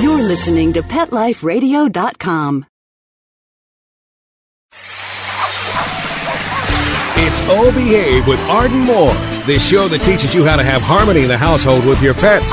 You're listening to PetLifeRadio.com. It's O Behave with Arden Moore, the show that teaches you how to have harmony in the household with your pets.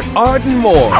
Arden Moore.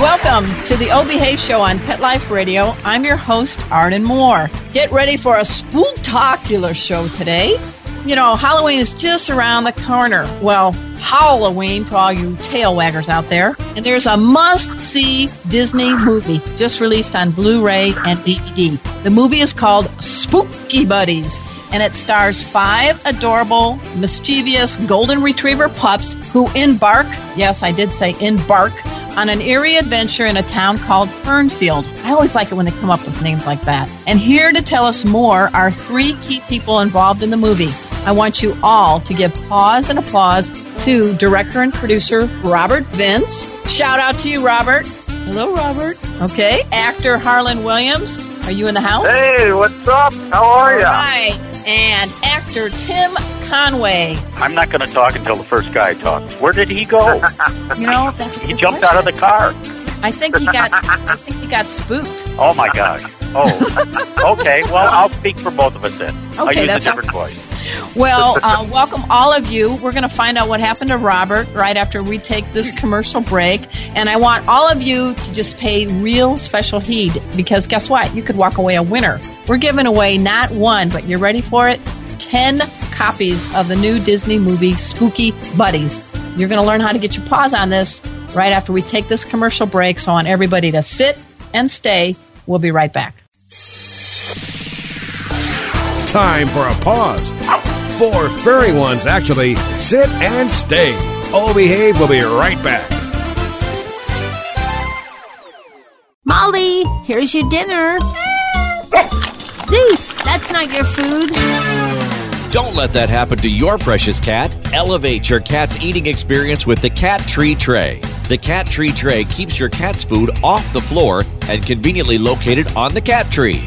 Welcome to the O Behave Show on Pet Life Radio. I'm your host, Arden Moore. Get ready for a spooktacular show today. You know, Halloween is just around the corner. Well, Halloween to all you tail waggers out there. And there's a must see Disney movie just released on Blu ray and DVD. The movie is called Spooky Buddies and it stars five adorable, mischievous golden retriever pups who embark, yes, I did say embark, on an eerie adventure in a town called Fernfield. I always like it when they come up with names like that. And here to tell us more are three key people involved in the movie. I want you all to give pause and applause to director and producer Robert Vince. Shout out to you, Robert. Hello, Robert. Okay. Actor Harlan Williams. Are you in the house? Hey, what's up? How are you? All right. And actor Tim Conway. I'm not going to talk until the first guy talks. Where did he go? You know, that's he jumped out of the car. I think he got. I think he got spooked. Oh my gosh. Oh, okay. Well, I'll speak for both of us then. I'll Okay, use a different all- voice. Well, uh, welcome all of you. We're going to find out what happened to Robert right after we take this commercial break. And I want all of you to just pay real special heed because guess what? You could walk away a winner. We're giving away not one, but you're ready for it? 10 copies of the new Disney movie Spooky Buddies. You're going to learn how to get your paws on this right after we take this commercial break. So I want everybody to sit and stay. We'll be right back. Time for a pause. Four furry ones actually sit and stay. O Behave we'll be right back. Molly, here's your dinner. Zeus, that's not your food. Don't let that happen to your precious cat. Elevate your cat's eating experience with the Cat Tree Tray. The Cat Tree Tray keeps your cat's food off the floor and conveniently located on the cat tree.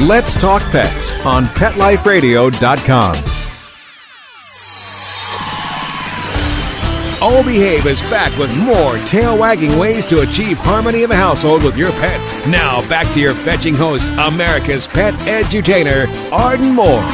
Let's talk pets on PetLifeRadio.com. O Behave is back with more tail wagging ways to achieve harmony in the household with your pets. Now back to your fetching host, America's pet edutainer, Arden Moore.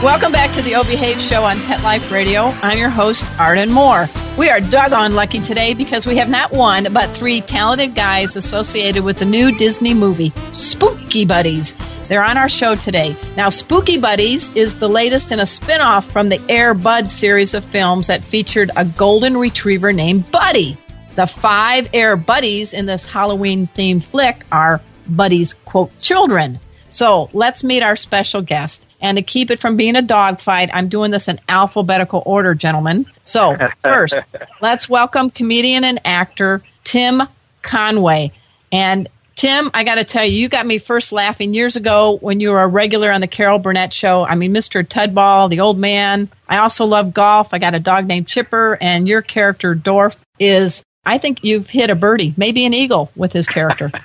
Welcome back to the O Behave Show on Pet Life Radio. I'm your host, Arden Moore. We are doggone lucky today because we have not one, but three talented guys associated with the new Disney movie, Spooky Buddies. They're on our show today. Now, Spooky Buddies is the latest in a spin off from the Air Bud series of films that featured a golden retriever named Buddy. The five Air Buddies in this Halloween themed flick are Buddy's, quote, children. So let's meet our special guest. And to keep it from being a dogfight, I'm doing this in alphabetical order, gentlemen. So, first, let's welcome comedian and actor Tim Conway. And Tim, I got to tell you, you got me first laughing years ago when you were a regular on the Carol Burnett show. I mean, Mr. Tudball, the old man. I also love golf. I got a dog named Chipper, and your character, Dorf, is, I think you've hit a birdie, maybe an eagle with his character.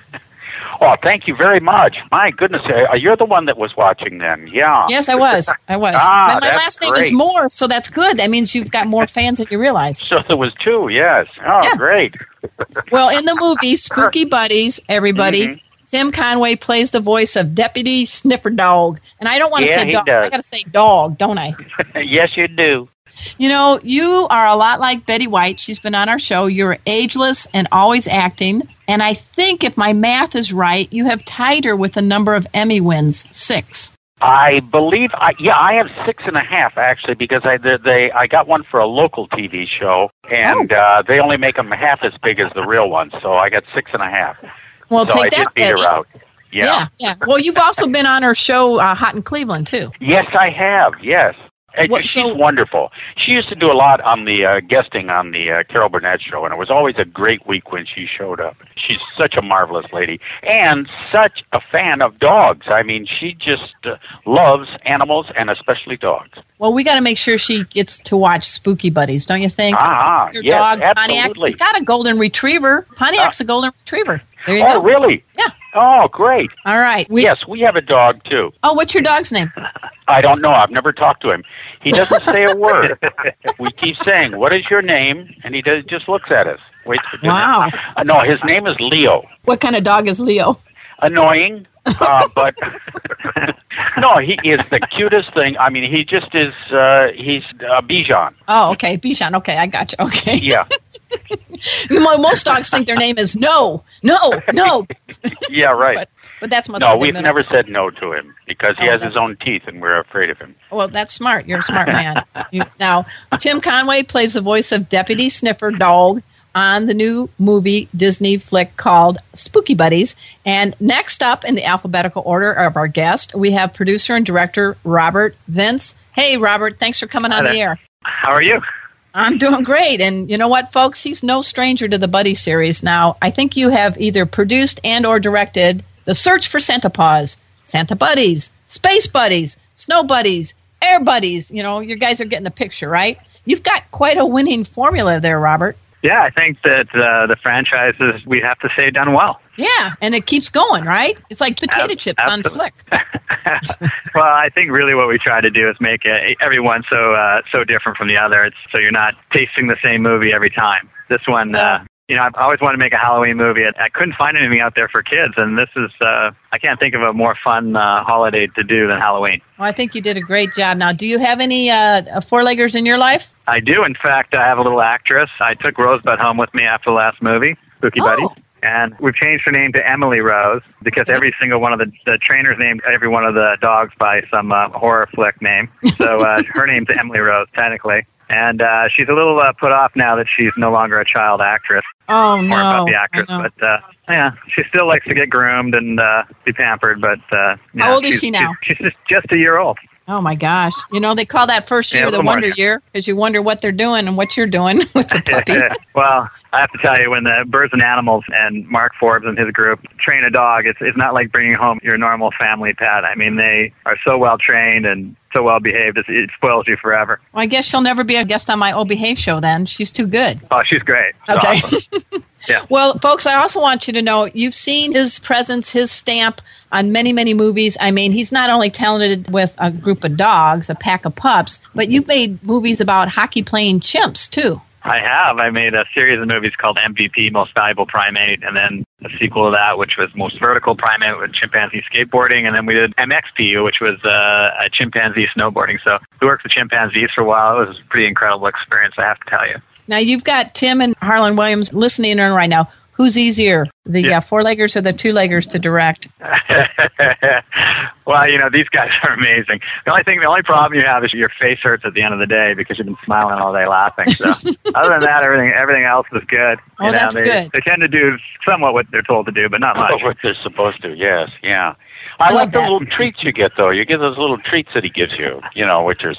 Oh, thank you very much. My goodness, uh, you're the one that was watching then. Yeah. Yes, I was. I was. Ah, but my last name is great. Moore, so that's good. That means you've got more fans than you realize. So there was two, yes. Oh, Yeah. great. Well, in the movie Spooky Buddies, everybody, Mhm. Tim Conway plays the voice of Deputy Sniffer Dog. And I don't want to Yeah, say dog. does. I got to say dog, don't I? yes, you do. You know, you are a lot like Betty White. She's been on our show. You're ageless and always acting. And I think if my math is right, you have tied her with the number of Emmy wins six. I believe, I, yeah, I have six and a half actually because I they, they I got one for a local TV show, and uh, they only make them half as big as the real ones, so I got six and a half. Well, so I take did that, beat Betty. her out. Yeah. yeah, yeah. Well, you've also been on her show, uh, Hot in Cleveland, too. Yes, I have. Yes. What- she's so- wonderful. She used to do a lot on the uh, guesting on the uh, Carol Burnett show, and it was always a great week when she showed up. She's such a marvelous lady and such a fan of dogs. I mean, she just uh, loves animals and especially dogs. Well, we got to make sure she gets to watch Spooky Buddies, don't you think? Ah, Your yes, dog, Pontiac. absolutely. She's got a golden retriever. Pontiac's a golden retriever. There you Oh, go. really? Yeah. Oh, great. All right. We, yes, we have a dog too. Oh, what's your dog's name? I don't know. I've never talked to him. He doesn't say a word. we keep saying, "What is your name?" and he does, just looks at us. Wait for dinner. Wow. Uh, no, his name is Leo. What kind of dog is Leo? Annoying, uh, but no, he is the cutest thing. I mean, he just is. Uh, he's uh, Bichon. Oh, okay. Bichon. Okay, I got you. Okay. Yeah, You know, most dogs think their name is no, no, no. yeah, right. But, but that's must no, we've never said no to him because he Oh, has his own teeth, and we're afraid of him. Well, that's smart. You're a smart man. You, now, Tim Conway plays the voice of Deputy Sniffer Dog on the new movie Disney flick called Spooky Buddies. And next up in the alphabetical order of our guest, we have producer and director Robert Vince. Hey, Robert, thanks for coming on Hi the air. How are you? I'm doing great. And you know what, folks? He's no stranger to the Buddy series. Now, I think you have either produced and or directed The Search for Santa Paws, Santa Buddies, Space Buddies, Snow Buddies, Air Buddies. You know, you guys are getting the picture, right? You've got quite a winning formula there, Robert. Yeah, I think that uh, the franchises we have to say, done well. Yeah, and it keeps going, right? It's like potato Ab- chips on flick. well, I think really what we try to do is make uh, everyone so uh, so different from the other. It's so you're not tasting the same movie every time. This one, uh, you know, I've always wanted to make a Halloween movie. I, I couldn't find anything out there for kids, and this is uh, I can't think of a more fun uh, holiday to do than Halloween. Well, I think you did a great job. Now, do you have any uh, four-leggers in your life? I do, in fact, I have a little actress. I took Rosebud home with me after the last movie, Spooky Oh. Buddies. And we've changed her name to Emily Rose because every single one of the, the trainers named every one of the dogs by some uh, horror flick name. So uh, her name's Emily Rose, technically. And uh, she's a little uh, put off now that she's no longer a child actress. Oh, More no. about the actress, I know. but uh, yeah, she still likes to get groomed and uh, be pampered. But uh, you How old is she now? She's, she's just just a year old. Oh my gosh! You know they call that first year a the little more, wonder yeah. year because you wonder what they're doing and what you're doing with the puppy. well, I have to tell you, when the Birds and Animals and Mark Forbes and his group train a dog, it's it's not like bringing home your normal family pet. I mean, they are so well trained and so well behaved. It, it spoils you forever. well, I guess she'll never be a guest on my Oh Behave show. Then she's too good. Oh, she's great. She's Okay. awesome. Yeah. Well, folks, I also want you to know you've seen his presence, his stamp on many, many movies. I mean, he's not only talented with a group of dogs, a pack of pups, but you've made movies about hockey playing chimps too. I have. I made a series of movies called MVP, Most Valuable Primate, and then a sequel to that, which was Most Vertical Primate with chimpanzee skateboarding, and then we did MXPU, which was uh, a chimpanzee snowboarding. So we worked with chimpanzees for a while. It was a pretty incredible experience, I have to tell you. Now you've got Tim and Harlan Williams listening in right now. Who's easier, the Yeah. uh, four-leggers or the two-leggers to direct? well, you know, these guys are amazing. The only thing, the only problem you have is your face hurts at the end of the day because you've been smiling all day laughing. So, other than that, everything everything else is good. Oh, you know, that's they, good. They tend to do somewhat what they're told to do, but not much. what they're supposed to. Yes, yeah. I, I like the little treats you get, though. You get those little treats that he gives you, you know, which is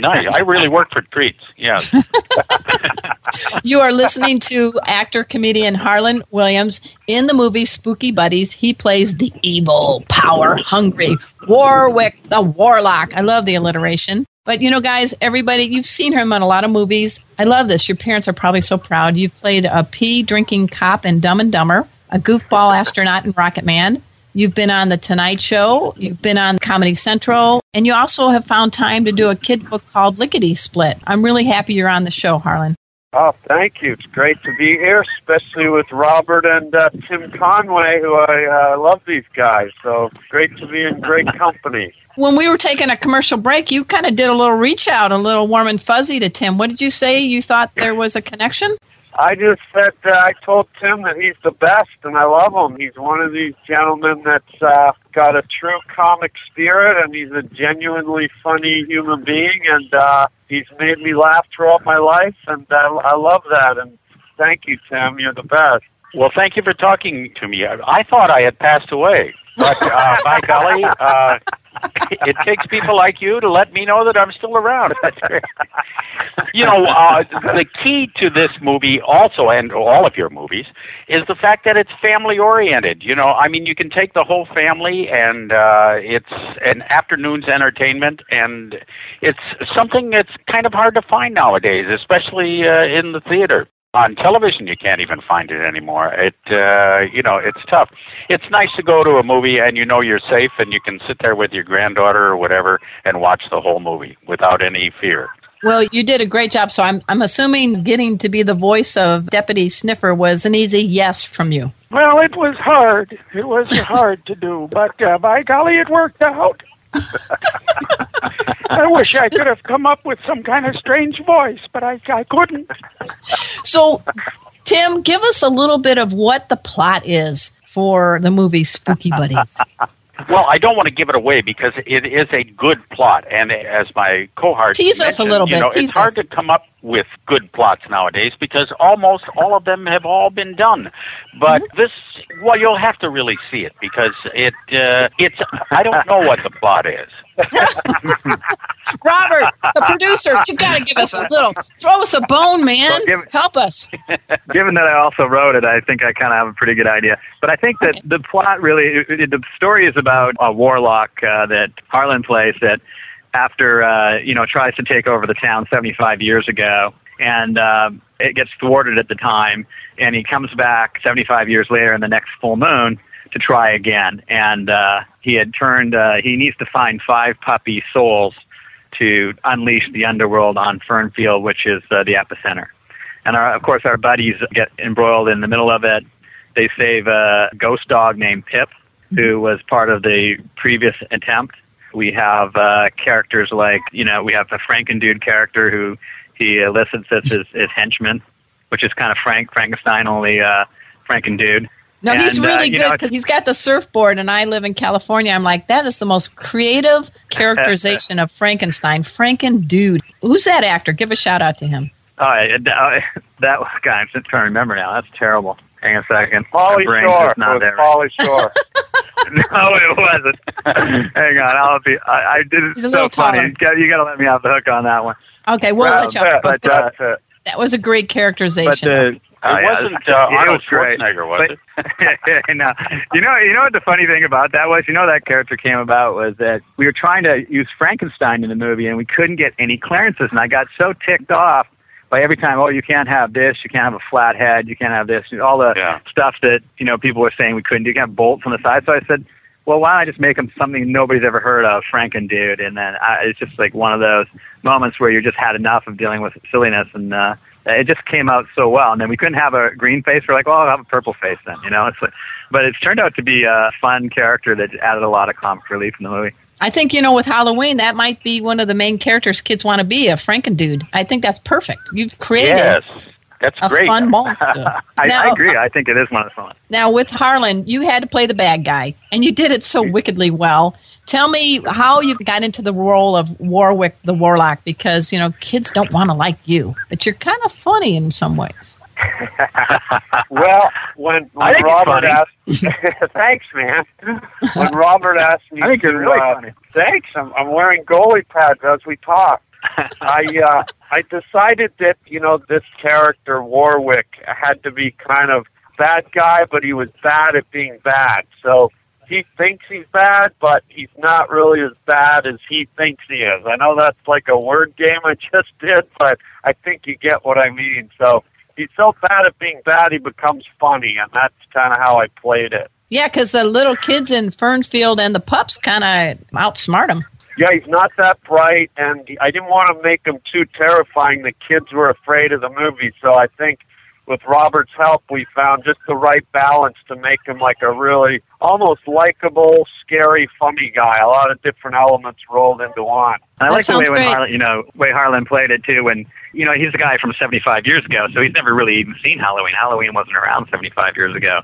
nice. I really work for treats. Yes. You are listening to actor comedian Harlan Williams in the movie Spooky Buddies. He plays the evil, power hungry Warwick the Warlock. I love the alliteration. But you know, guys, everybody, you've seen him in a lot of movies. I love this. Your parents are probably so proud. You've played a pee drinking cop in Dumb and Dumber, a goofball astronaut in Rocket Man. You've been on The Tonight Show. You've been on Comedy Central. And you also have found time to do a kid book called Lickety Split. I'm really happy you're on the show, Harlan. Oh, thank you. It's great to be here, especially with Robert and uh, Tim Conway, who I uh, love these guys. So great to be in great company. When we were taking a commercial break, you kind of did a little reach out, a little warm and fuzzy to Tim. What did you say? You thought there was a connection? I just said uh, I told Tim that he's the best, and I love him. He's one of these gentlemen that's uh, got a true comic spirit, and he's a genuinely funny human being, and uh, he's made me laugh throughout my life, and I, I love that. And thank you, Tim. You're the best. Well, thank you for talking to me. I, I thought I had passed away, but uh, by golly, uh, it takes people like you to let me know that I'm still around. You know, uh, the key to this movie, also, and all of your movies, is the fact that it's family oriented. You know, I mean, you can take the whole family, and uh, it's an afternoon's entertainment, and it's something that's kind of hard to find nowadays, especially uh, in the theater on television you can't even find it anymore. It uh you know it's tough. It's nice to go to a movie and you know you're safe and you can sit there with your granddaughter or whatever and watch the whole movie without any fear. Well you did a great job. So i'm i'm assuming getting to be the voice of deputy sniffer was an easy yes from you. Well it was hard. It was hard to do but uh, by golly it worked out I wish I could have come up with some kind of strange voice, but I, I couldn't. So, Tim, give us a little bit of what the plot is for the movie Spooky Buddies. Well, I don't want to give it away because it is a good plot, and as my cohort tease us a little bit. You know, it's hard us. to come up with good plots nowadays because almost all of them have all been done. But Mm-hmm. this, well, you'll have to really see it because it, uh, it's. I don't know what the plot is. Robert, the producer, you've got to give us a little. Throw us a bone, man. Well, give- Help us. Given that I also wrote it, I think I kind of have a pretty good idea. But I think that the plot really, it, it- the story is about a warlock uh, that Harlan plays that after, uh, you know, tries to take over the town 75 years ago. And uh, it gets thwarted at the time. And he comes back 75 years later in the next full moon to try again. And uh, he had turned, uh, he needs to find five puppy souls to unleash the underworld on Fernfield, which is uh, the epicenter. And our, of course, our buddies get embroiled in the middle of it. They save a ghost dog named Pip, who was part of the previous attempt. We have uh, characters like, you know, we have a Frankendude character who he elicits as his, his henchman, which is kind of Frank Frankenstein, only uh, Frankendude. No, he's And, uh, really you good because he's got the surfboard, and I live in California. I'm like, that is the most creative characterization of Frankenstein. Franken dude. Who's that actor? Give a shout out to him. Oh, uh, that, that guy, I'm just trying to remember now. That's terrible. Hang a second. Pauly My brain's Shore. just It was. Pauly Shore. no, it wasn't. Hang on, I'll be. I, I did it He's a so little funny. taller. You got, you got to let me off the hook on that one. Okay, we'll Well, let you off. but, But, uh, that was a great But characterization. The It wasn't uh, it Arnold was great. Schwarzenegger, was But- it? no, you know, you know what the funny thing about that was? You know that character came about was that we were trying to use Frankenstein in the movie and we couldn't get any clearances, and I got so ticked off by every time. Oh, you can't have this, you can't have a flat head, you can't have this, all the Yeah. stuff that you know people were saying we couldn't do. You can't have bolts on the side. So I said, well, why don't I just make him something nobody's ever heard of, Franken dude? And then I, it's just like one of those moments where you just had enough of dealing with silliness, and uh, it just came out so well. And then we couldn't have a green face. We're like, well, I'll have a purple face then, you know. It's like, but it's turned out to be a fun character that added a lot of comic relief in the movie. I think you know with Halloween that might be one of the main characters kids want to be a Franken dude. I think that's perfect. You've created Yes, that's a great. fun monster. I, Now- I agree. I think it is one of the fun. Now with Harlan, you had to play the bad guy, and you did it so wickedly well. Tell me how you got into the role of Warwick the Warlock because you know kids don't want to like you, but you're kind of funny in some ways. Well, when, when I think Robert funny. asked, thanks, man. When Robert asked me, I think to, it's really uh, funny. Thanks. I'm, I'm wearing goalie pads as we talk. I uh, I decided that you know this character Warwick had to be kind of bad guy, but he was bad at being bad. So he thinks he's bad, but he's not really as bad as he thinks he is. I know that's like a word game I just did, but I think you get what I mean. So he's so bad at being bad, he becomes funny, and that's kind of how I played it. Yeah, because the little kids in Fernfield and the pups kind of outsmart him. Yeah, he's not that bright, and I didn't want to make him too terrifying. The kids were afraid of the movie, so I think with Robert's help, we found just the right balance to make him like a really almost likable, scary, funny guy. A lot of different elements rolled into one. I That like the way when great. Harlan, you know, way Harlan played it too. When you know he's a guy from 75 years ago, so he's never really even seen Halloween. Halloween wasn't around 75 years ago.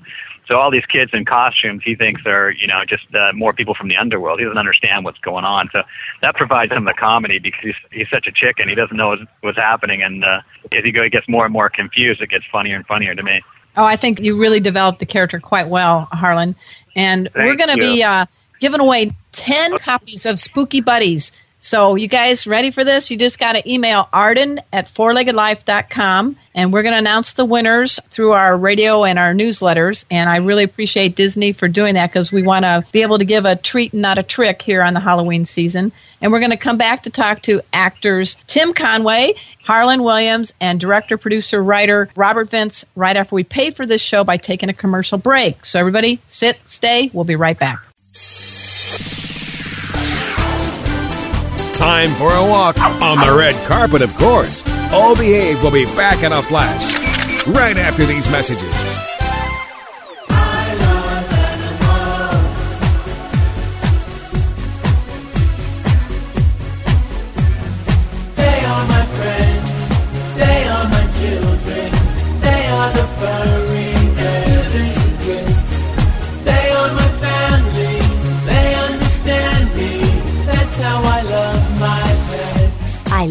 So all these kids in costumes, he thinks are you know just uh, more people from the underworld. He doesn't understand what's going on. So that provides him the comedy because he's he's such a chicken. He doesn't know what's, what's happening, and uh, as he go, he gets more and more confused. It gets funnier and funnier to me. Oh, I think you really developed the character quite well, Harlan. And we're going to be uh, giving away 10 copies of Spooky Buddies. So, you guys ready for this? You just got to email Arden at fourleggedlife.com, and we're going to announce the winners through our radio and our newsletters. And I really appreciate Disney for doing that because we want to be able to give a treat and not a trick here on the Halloween season. And we're going to come back to talk to actors Tim Conway, Harlan Williams, and director, producer, writer Robert Vince right after we pay for this show by taking a commercial break. So, everybody, sit, stay. We'll be right back. Time for a walk on the red carpet, of course. All Behave will be back in a flash right after these messages.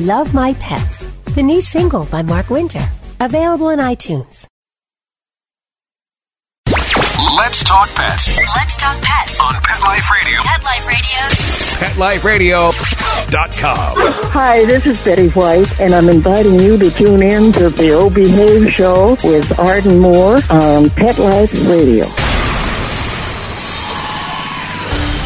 Love My Pets, the new single by Mark Winter. Available on iTunes. Let's talk pets Let's talk pets. on Pet Life Radio. Pet Life Radio. PetLifeRadio.com. Hi, this is Betty White, and I'm inviting you to tune in to the O Behave Show with Arden Moore on Pet Life Radio.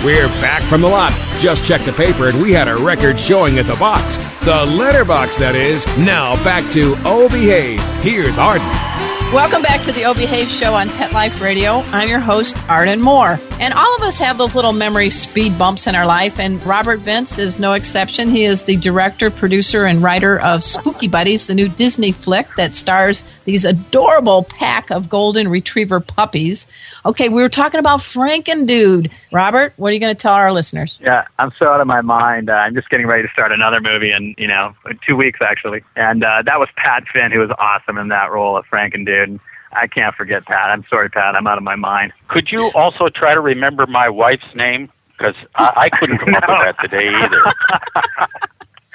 We're back from the lot. Just checked the paper and we had a record showing at the box. The letterbox, that is. Now back to Behave. Here's Arden. Welcome back to the O Behave Show on Pet Life Radio. I'm your host, Arden Moore. And all of us have those little memory speed bumps in our life, and Robert Vince is no exception. He is the director, producer, and writer of Spooky Buddies, the new Disney flick that stars these adorable pack of golden retriever puppies. Okay, we were talking about Frankendude. Robert, what are you going to tell our listeners? Yeah, I'm so out of my mind. Uh, I'm just getting ready to start another movie in, you know, two weeks actually. And uh, that was Pat Finn, who was awesome in that role of Frank and I can't forget Pat. I'm sorry, Pat. I'm out of my mind. Could you also try to remember my wife's name? Because I, I couldn't come up with that today either.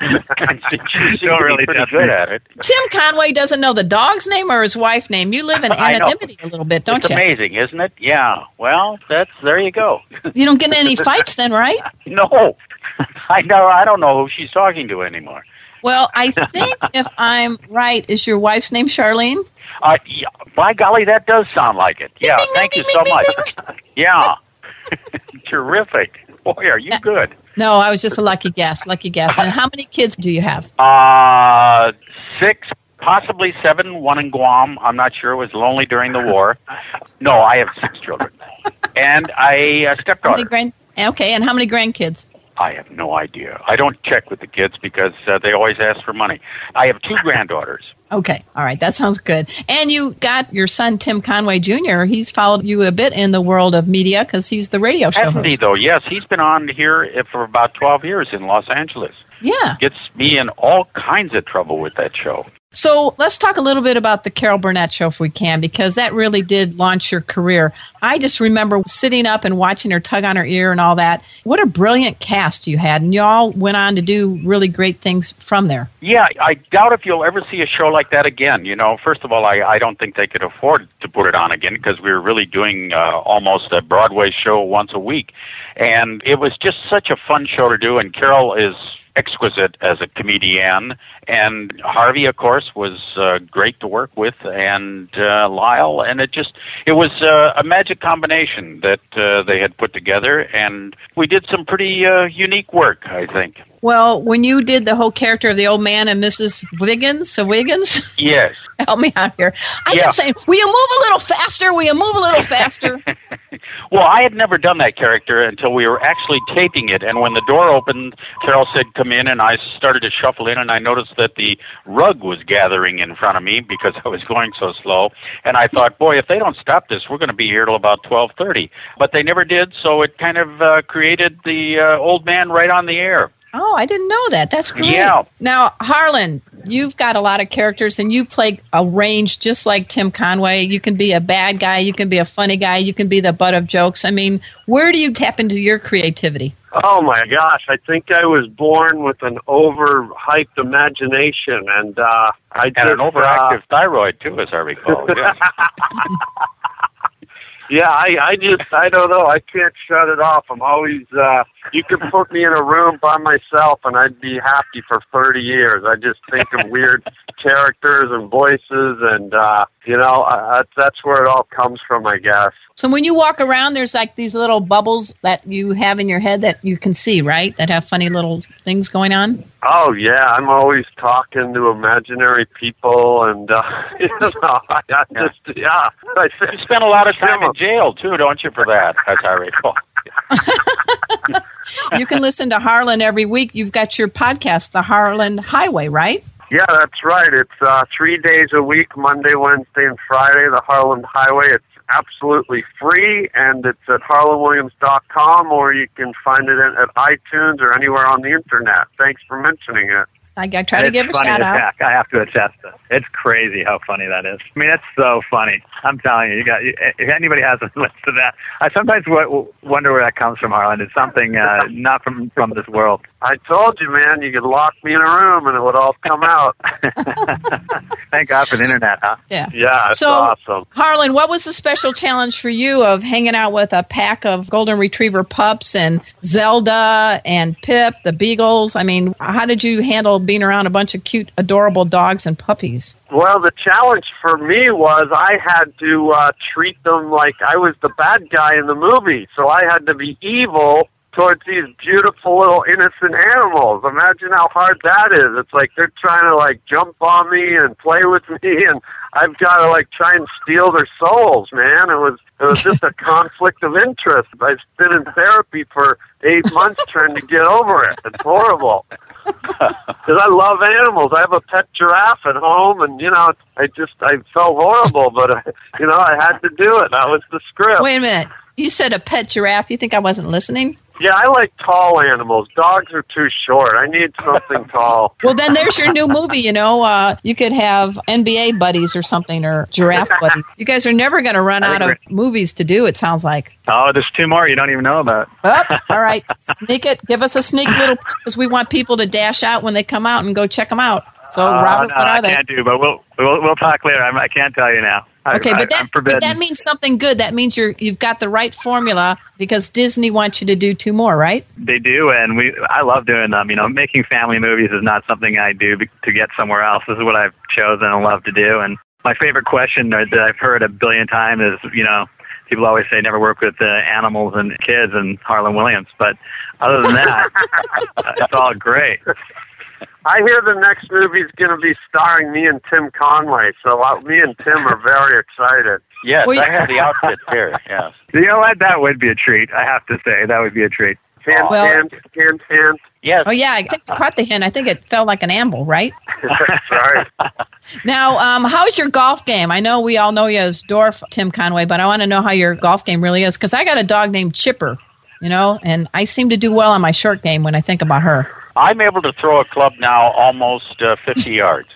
she seems to Don't be really pretty test good me. at it. Tim Conway doesn't know the dog's name or his wife's name. You live in anonymity a little bit, don't it's you? amazing, isn't it? Yeah. Well, that's there you go. You don't get any fights then, right? no, I know. I don't know who she's talking to anymore. Well, I think if I'm right, is your wife's name Charlene? Uh, yeah, by golly, that does sound like it. Yeah. thank you so much. yeah. Terrific. Boy, are you good. No, I was just a lucky guess. Lucky guess. And how many kids do you have? Uh, six, possibly seven. One in Guam. I'm not sure. It was lonely during the war. No, I have six children, and I a How many stepdaughter. grand? Okay, and how many grandkids? I have no idea. I don't check with the kids because uh, they always ask for money. I have two granddaughters. Okay, all right, that sounds good. And you got your son Tim Conway Jr. He's followed you a bit in the world of media because he's the radio show Hasn't he though? Yes, he's been on here for about twelve years in Los Angeles. Yeah. Gets me in all kinds of trouble with that show. So let's talk a little bit about the Carol Burnett show if we can, because that really did launch your career. I just remember sitting up and watching her tug on her ear and all that. What a brilliant cast you had, and you all went on to do really great things from there. Yeah, I doubt if you'll ever see a show like that again. You know, first of all, I, I don't think they could afford to put it on again because we were really doing uh, almost a Broadway show once a week. And it was just such a fun show to do, and Carol is exquisite as a comedian. And Harvey, of course, was uh, great to work with, and uh, Lyle. And it just, it was uh, a magic combination that uh, they had put together. And we did some pretty uh, unique work, I think. Well, when you did the whole character of the old man and Mrs. Wiggins, so Wiggins, Yes. Help me out here. I Yeah. kept saying, "Will you move a little faster? Will you move a little faster?" Well, I had never done that character until we were actually taping it. And when the door opened, Carol said, Come in. And I started to shuffle in, and I noticed that the rug was gathering in front of me because I was going so slow. And I thought, Boy, if they don't stop this, we're going to be here till about 12.30. But they never did, so it kind of uh, created the uh, old man right on the air. Oh, I didn't know that. That's great. Yeah. Now, Harlan, you've got a lot of characters, and you play a range just like Tim Conway. You can be a bad guy, you can be a funny guy, you can be the butt of jokes. I mean, where do you tap into your creativity? Oh my gosh, I think I was born with an overhyped imagination and uh I And just an overactive thyroid, too, as I recall. Yes. Yeah, I I just I don't know, I can't shut it off. I'm always uh you could put me in a room by myself and I'd be happy for 30 years. I just think of weird characters and voices and uh you know, uh, that's where it all comes from, I guess. So when you walk around, there's like these little bubbles that you have in your head that you can see, right? That have funny little things going on. Oh yeah, I'm always talking to imaginary people, and uh, you know, I, I just yeah. I You spent a lot of time in jail, too, don't you, for that, as I recall? you can listen to Harlan every week. You've got your podcast, The Harlan Highway, right? Yeah, that's right. It's uh, three days a week, Monday, Wednesday, and Friday. The Harlan Highway. It's absolutely free, and it's at harlanwilliams.com, or you can find it at, at iTunes or anywhere on the internet. Thanks for mentioning it. I, I try to it's give a funny shout as out. heck. I have to attest to. It's crazy how funny that is. I mean, it's so funny. I'm telling you, you got. If anybody hasn't listened to that, I sometimes w- wonder where that comes from, Harlan. It's something uh, not from from this world. I told you, man, you could lock me in a room and it would all come out. Thank God for the internet, huh? Yeah. Yeah, it's So- awesome. Harlan, what was the special challenge for you of hanging out with a pack of golden retriever pups and Zelda and Pip, the beagles? I mean, how did you handle being around a bunch of cute, adorable dogs and puppies? Well, the challenge for me was I had to uh, treat them like I was the bad guy in the movie. So I had to be evil towards these beautiful little innocent animals. Imagine how hard that is. It's like they're trying to like jump on me and play with me and I've got to like try and steal their souls, man. It was it was just a conflict of interest. I've been in therapy for eight months trying to get over it. It's horrible. Because I love animals. I have a pet giraffe at home, and you know, I just I felt horrible, but uh, you know, I had to do it. That was the script. Wait a minute. You said a pet giraffe. You think I wasn't listening? Yeah, I like tall animals. Dogs are too short. I need something tall. Well, then there's your new movie. You know, uh, you could have NBA buddies or something, or giraffe buddies. You guys are never going to run out of movies to do. It sounds like. Oh, there's two more you don't even know about. Oh, all right, sneak it. Give us a sneak little because we want people to dash out when they come out and go check them out. So, Uh, Robert, no, what are I they? can't do, but we'll we'll, we'll talk later. I'm, I can't tell you now. I- Okay, I, but that but that means something good. That means you're you've got the right formula because Disney wants you to do two more, right? They do, and we. I love doing them. You know, making family movies is not something I do to get somewhere else. This is what I've chosen and love to do. And my favorite question that I've heard a billion times is, you know, people always say never work with uh, animals and kids and Harlan Williams, but other than that, it's all great. I hear the next movie is going to be starring me and Tim Conway, so uh, me and Tim are very excited. Yes, Well, I have the outfit here. yes. You know what? That would be a treat. I have to say that would be a treat. Hint, Well- hint, hint, hint. Yes. Oh yeah, I think I caught the hint. I think it felt like an amble, right? Sorry. Now, um, how's your golf game? I know we all know you as Dorf Tim Conway, but I want to know how your golf game really is because I got a dog named Chipper, you know, and I seem to do well on my short game when I think about her. I'm able to throw a club now almost uh, 50 yards.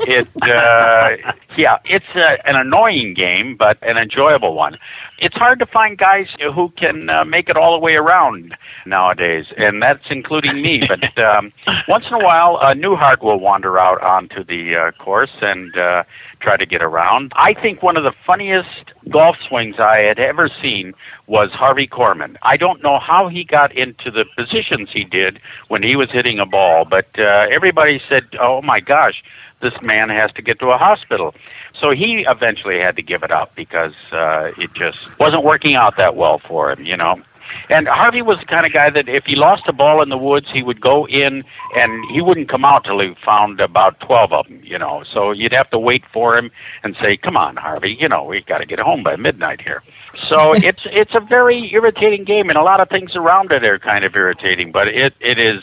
It, uh, yeah, it's uh, an annoying game, but an enjoyable one. It's hard to find guys who can uh, make it all the way around nowadays, and that's including me. But um, once in a while, a new heart will wander out onto the uh, course and uh, try to get around. I think one of the funniest golf swings I had ever seen was Harvey Korman. I don't know how he got into the positions he did when he was hitting a ball, but uh, everybody said, "Oh my gosh, this man has to get to a hospital." So he eventually had to give it up because uh, it just wasn't working out that well for him, you know. And Harvey was the kind of guy that if he lost a ball in the woods, he would go in and he wouldn't come out till he found about 12 of them, you know. So you'd have to wait for him and say, come on, Harvey, you know, we've got to get home by midnight here. So it's it's a very irritating game, and a lot of things around it are kind of irritating. But it it is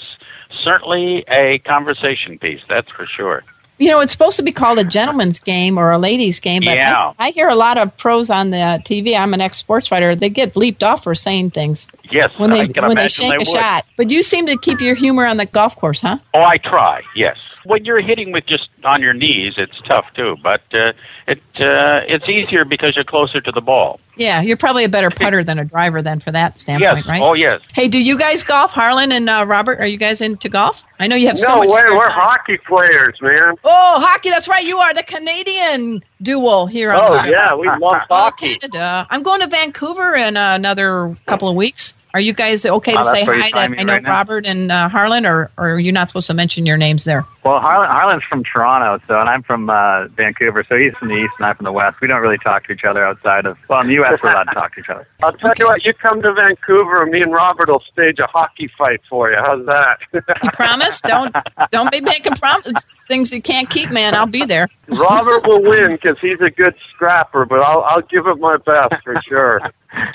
certainly a conversation piece, that's for sure. You know, it's supposed to be called a gentleman's game or a ladies' game, but Yeah. I, I hear a lot of pros on the TV. I'm an ex sports writer. They get bleeped off for saying things Yes, when I they can when they imagine shank they a would. shot. But you seem to keep your humor on the golf course, huh? Oh, I try. Yes. When you're hitting with just on your knees, it's tough too. But uh, it uh, it's easier because you're closer to the ball. Yeah, you're probably a better putter than a driver then for that standpoint, yes. right? Oh, yes. Hey, do you guys golf, Harlan and uh, Robert? Are you guys into golf? I know you have so no much. way, we're time. hockey players, man. Oh, hockey! That's right. You are the Canadian duel here on Oh the show. yeah, we love Oh, hockey. Canada. I'm going to Vancouver in uh, another couple of weeks. Are you guys okay Oh, to that's say hi? find That I know right now. Robert and uh, Harlan, or, or are you not supposed to mention your names there? Well, Harlan, Harlan's from Toronto, so and I'm from uh, Vancouver, so he's from the east and I'm from the west. We don't really talk to each other outside of well, in the U.S. we're allowed to talk to each other. I'll tell you what, you come to Vancouver and me and Robert will stage a hockey fight for you. How's that? You promise? don't don't be making promises things you can't keep, man. I'll be there. Robert will win because he's a good scrapper, but I'll I'll give it my best for sure.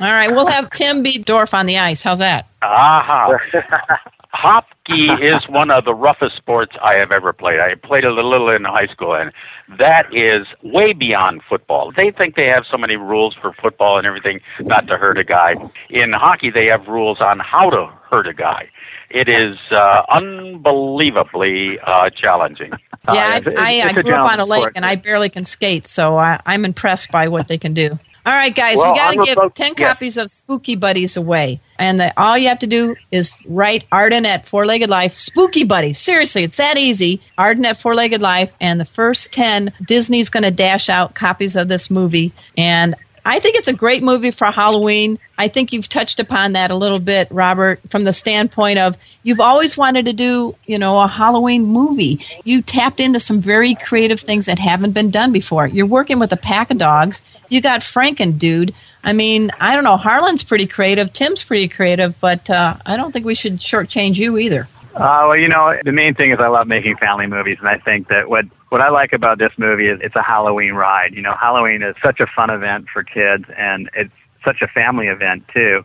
All right, we'll have Tim beat Dorf on the ice. How's that? Aha. Hockey is one of the roughest sports I have ever played. I played a little in high school, and that is way beyond football. They think they have so many rules for football and everything not to hurt a guy. In hockey, they have rules on how to hurt a guy. It is uh, unbelievably uh, challenging. Yeah, it's- I, I, it's grew up on a lake sport. and I barely can skate, so I, I'm impressed by what they can do. All right, guys, Well, we got to give about- 10 yeah. copies of Spooky Buddies away. And the, all you have to do is write Arden at Four Legged Life, Spooky Buddies. Seriously, it's that easy. Arden at Four Legged Life. And the first 10, Disney's going to dash out copies of this movie. And I think it's a great movie for Halloween. I think you've touched upon that a little bit, Robert, from the standpoint of you've always wanted to do, you know, a Halloween movie. You tapped into some very creative things that haven't been done before. You're working with a pack of dogs. You got Franken, dude. I mean, I don't know. Harlan's pretty creative. Tim's pretty creative, but uh, I don't think we should shortchange you either. Uh, well, you know, the main thing is I love making family movies, and I think that what what I like about this movie is it's a Halloween ride. You know, Halloween is such a fun event for kids, and it's such a family event too.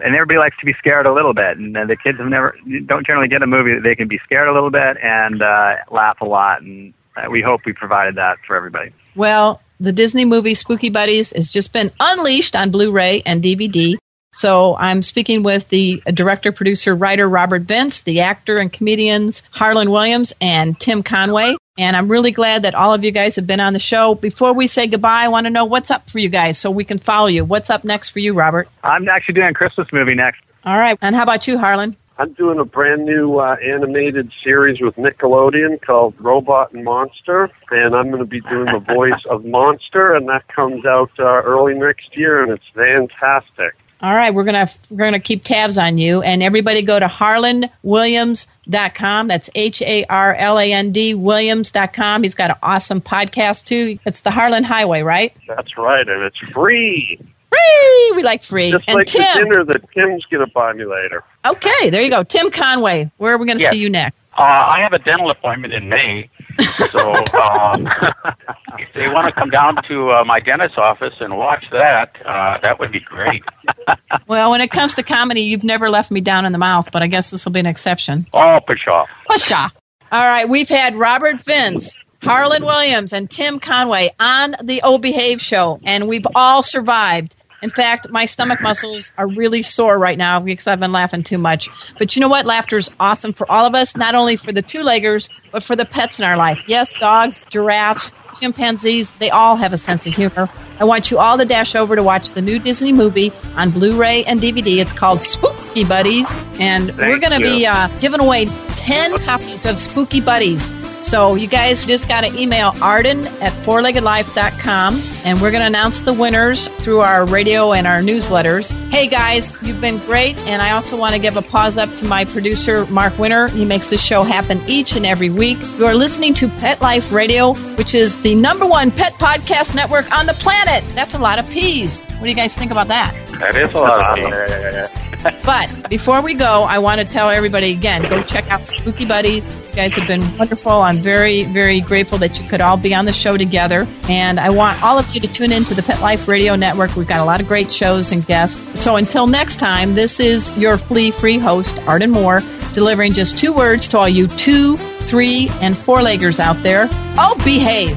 And everybody likes to be scared a little bit, and the kids have never don't generally get a movie that they can be scared a little bit and uh, laugh a lot. And uh, we hope we provided that for everybody. Well, the Disney movie Spooky Buddies has just been unleashed on Blu ray and DVD. So I'm speaking with the director, producer, writer Robert Vince, the actor and comedians Harlan Williams and Tim Conway. And I'm really glad that all of you guys have been on the show. Before we say goodbye, I want to know what's up for you guys so we can follow you. What's up next for you, Robert? I'm actually doing a Christmas movie next. All right. And how about you, Harlan? I'm doing a brand new uh, animated series with Nickelodeon called Robot and Monster, and I'm going to be doing the voice of Monster, and that comes out uh, early next year, and it's fantastic. All right, we're gonna we're gonna keep tabs on you, and everybody go to harlandwilliams.com. That's H A R L A N D Williams.com. He's got an awesome podcast too. It's the Harlan Highway, right? That's right, and it's free. Free. We like free. Just and like Tim. the dinner that Tim's going to buy me later. Okay, there you go. Tim Conway. Where are we going to Yes. see you next? Uh, I have a dental appointment in May, so um, if they want to come down to uh, my dentist's office and watch that, uh, that would be great. Well, when it comes to comedy, you've never left me down in the mouth, but I guess this will be an exception. Oh, pshaw. Husha. All right, we've had Robert Vince, Harlan Williams, and Tim Conway on the O Behave show, and we've all survived. In fact, my stomach muscles are really sore right now because I've been laughing too much. But you know what? Laughter is awesome for all of us, not only for the two leggers, but for the pets in our life. Yes, dogs, giraffes, chimpanzees, they all have a sense of humor. I want you all to dash over to watch the new Disney movie on Blu ray and DVD. It's called Spooky Buddies, and we're going to be uh, giving away 10 copies of Spooky Buddies. So you guys just got to email Arden at fourleggedlife.com and we're going to announce the winners through our radio and our newsletters. Hey guys, you've been great. And I also want to give a pause up to my producer, Mark Winter. He makes this show happen each and every week. You are listening to Pet Life Radio, which is the number one pet podcast network on the planet. That's a lot of peas. What do you guys think about that? That is a lot of but before we go, I want to tell everybody again go check out Spooky Buddies. You guys have been wonderful. I'm very, very grateful that you could all be on the show together. And I want all of you to tune into the Pet Life Radio Network. We've got a lot of great shows and guests. So until next time, this is your flea free host, Arden Moore, delivering just two words to all you two, three, and four leggers out there. Oh, behave